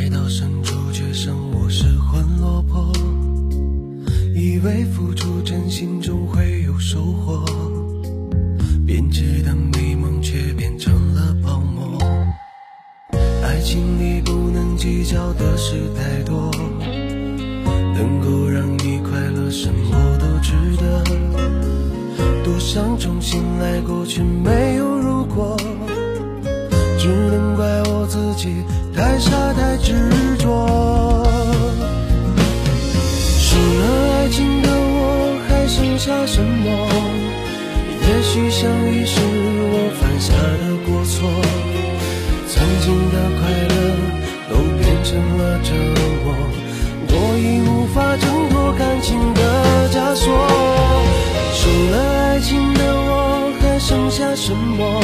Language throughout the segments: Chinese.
爱到深处却剩我失魂落魄，以为付出真心终会有收获，编织的美梦却变成了泡沫。爱情里不能计较的事太多，能够让你快乐什么都值得。多想重新来过，却没有如果，只能怪我自己太傻太。下什么？也许相遇是我犯下的过错，曾经的快乐都变成了折磨，我已无法挣脱感情的枷锁。除了爱情的我，还剩下什么？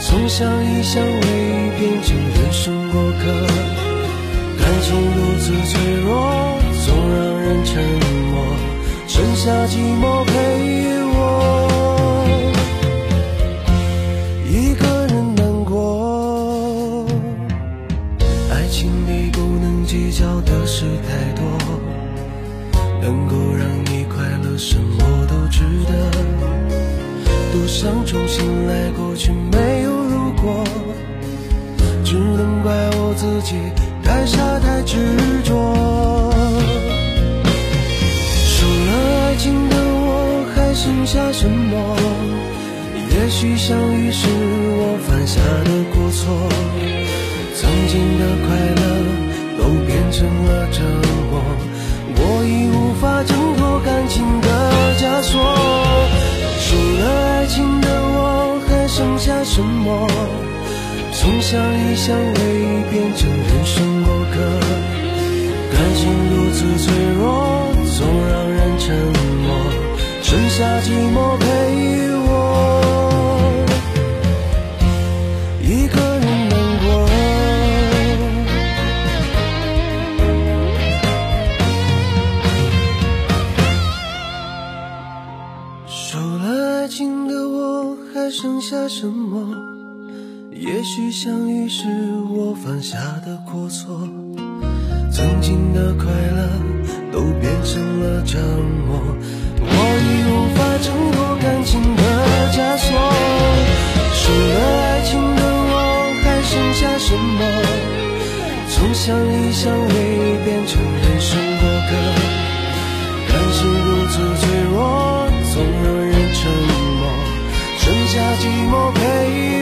从相依相偎变成人生过客，感情如此脆弱。下寂寞陪我一个人难过。爱情里不能计较的事太多，能够让你快乐，什么都值得。多想重新来过，却没有如果，只能怪我自己太傻太执着。下什么？也许相遇是我犯下的过错，曾经的快乐都变成了折磨，我已无法挣脱感情的枷锁。除了爱情的我还剩下什么？从相依相偎变成人生过客，感情如此脆弱。总让，剩下寂寞陪我一个人难过。输了爱情的我，还剩下什么？也许相遇是我犯下的过错，曾经的快乐。从相依相偎变成人生过客，感情如此脆弱，总让人沉默，剩下寂寞陪。